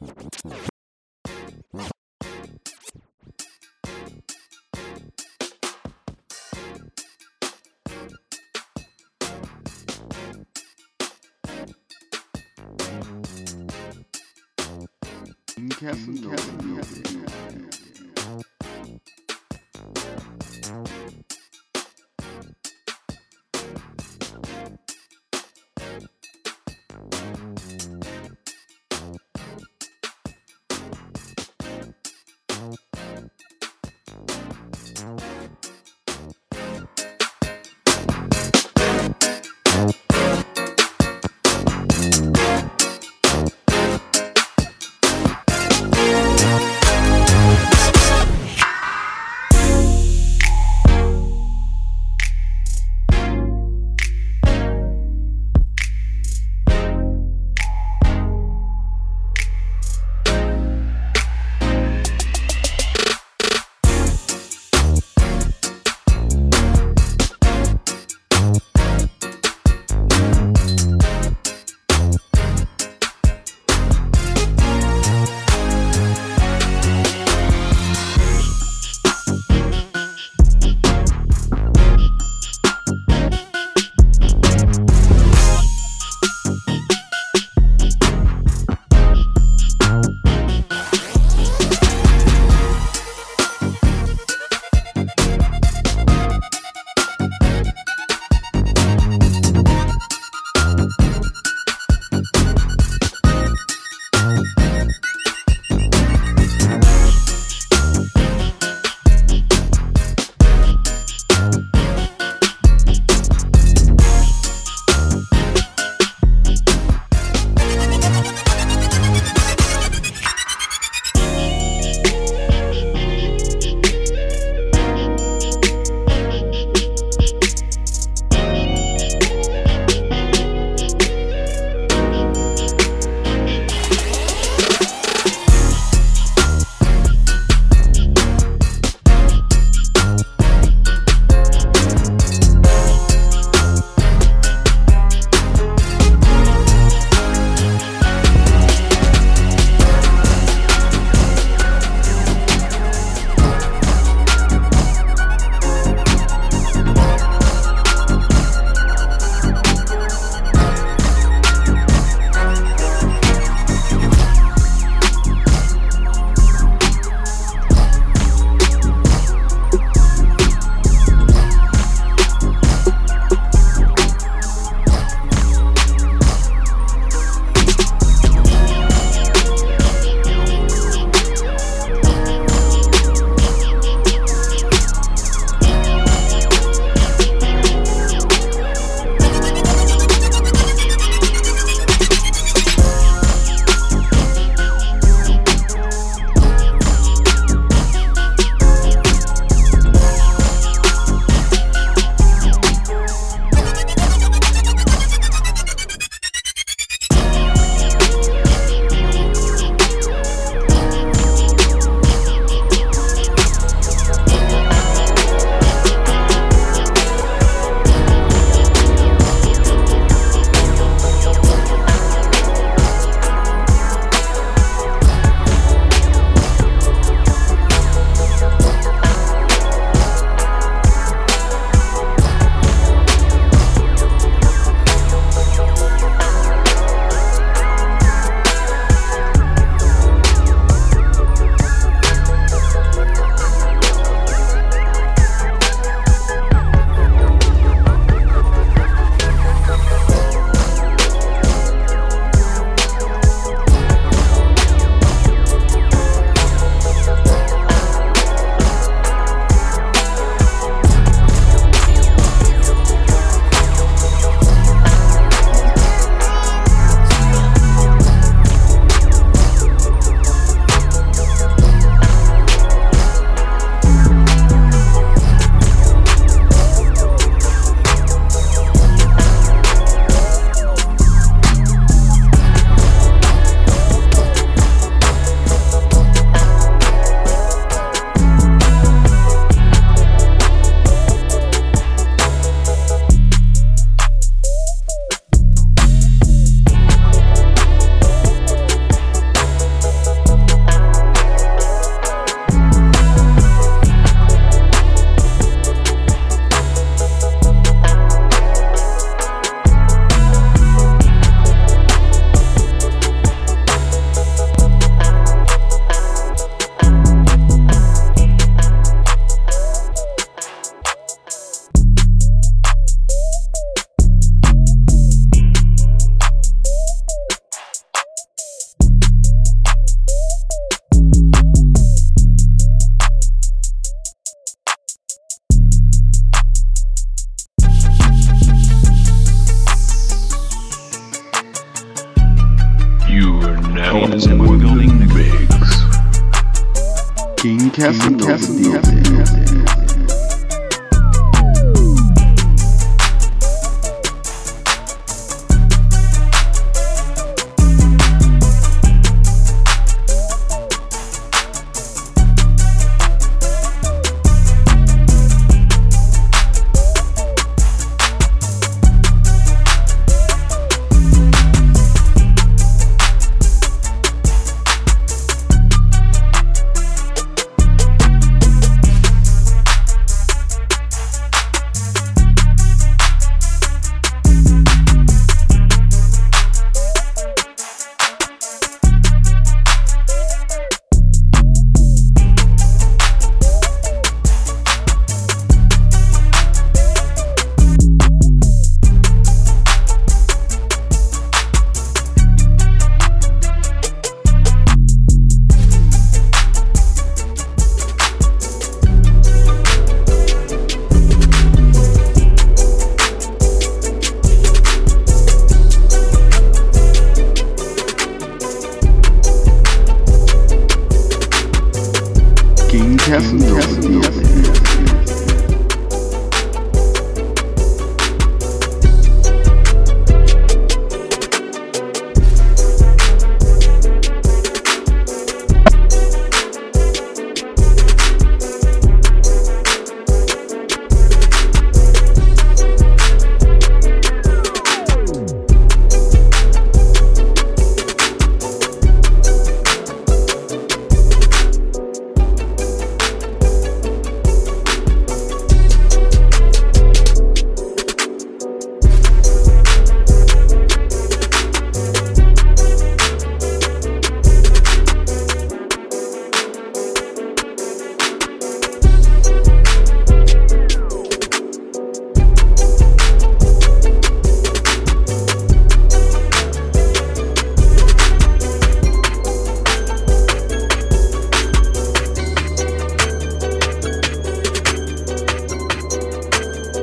Newcastle, Newcastle, Newcastle, Newcastle. King Casanova.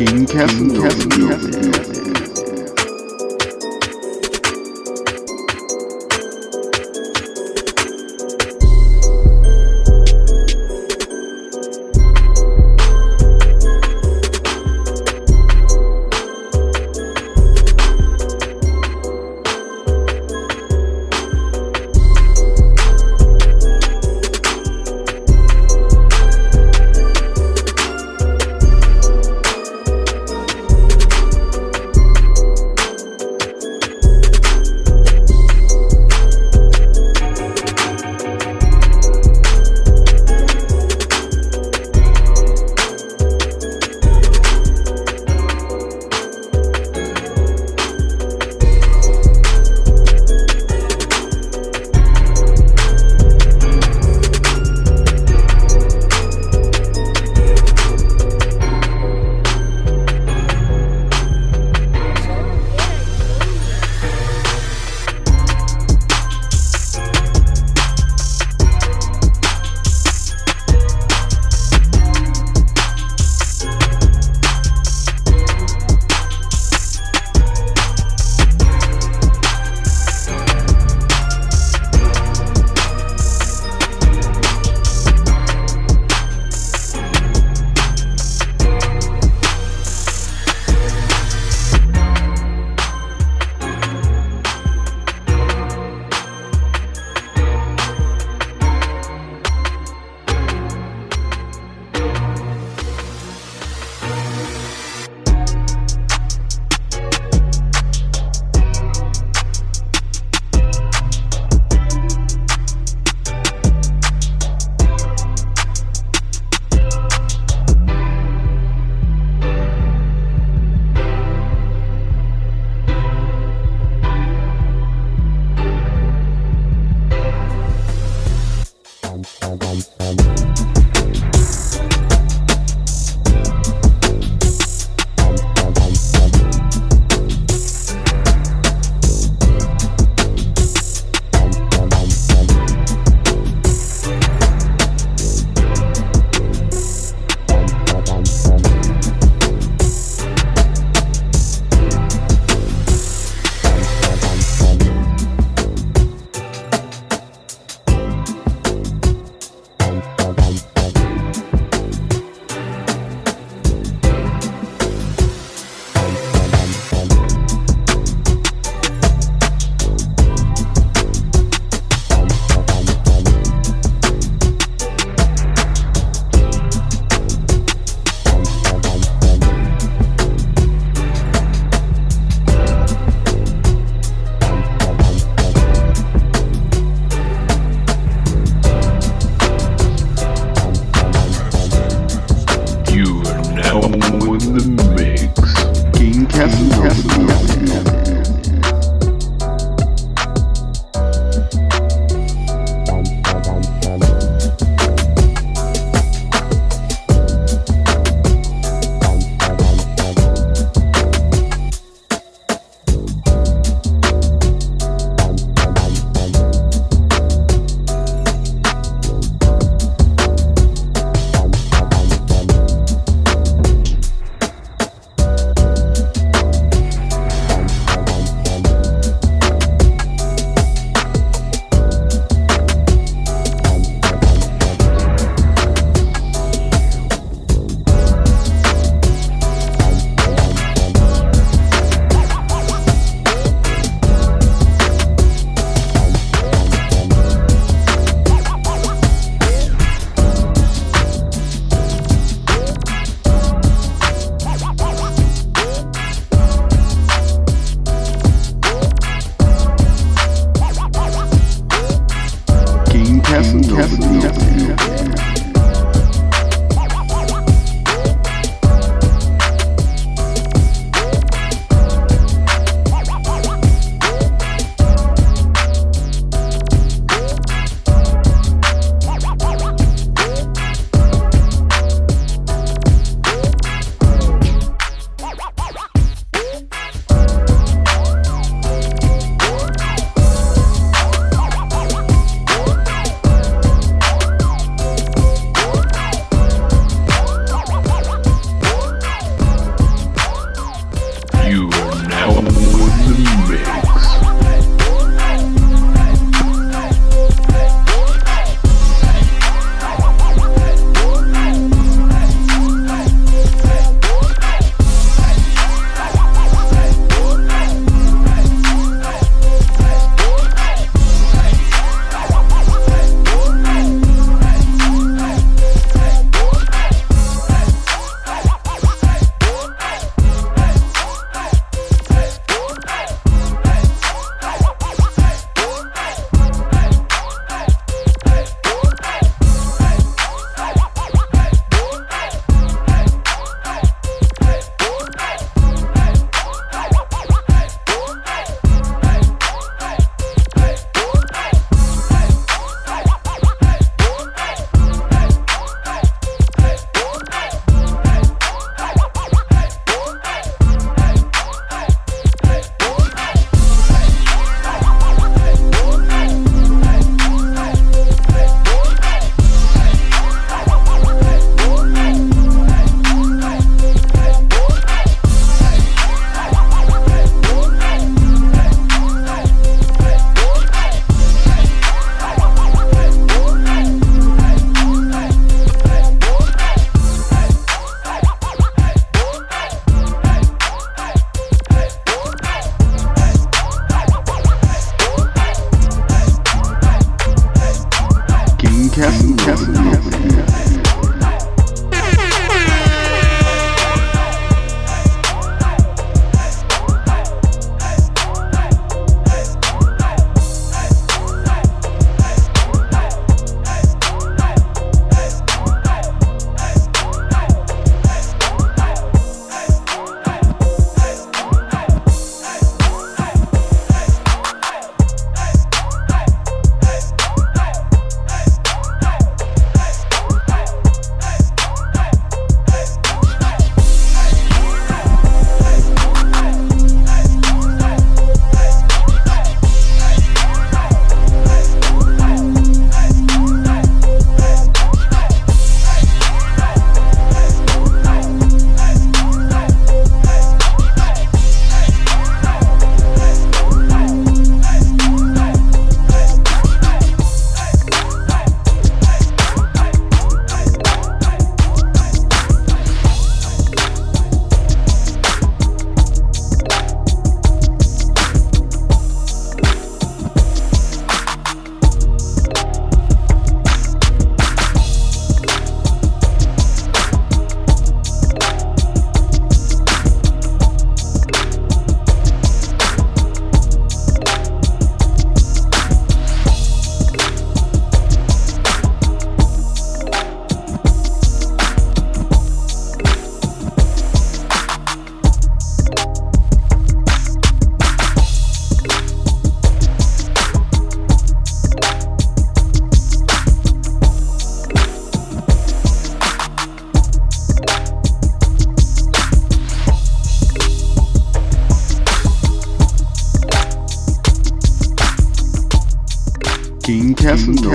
King. Castle bum, bum.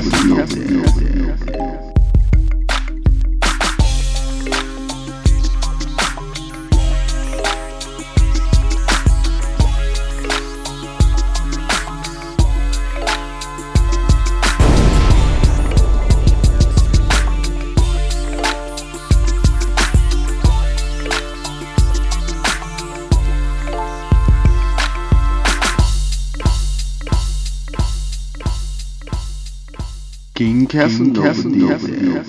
Castle Music. King Castle Castle Music.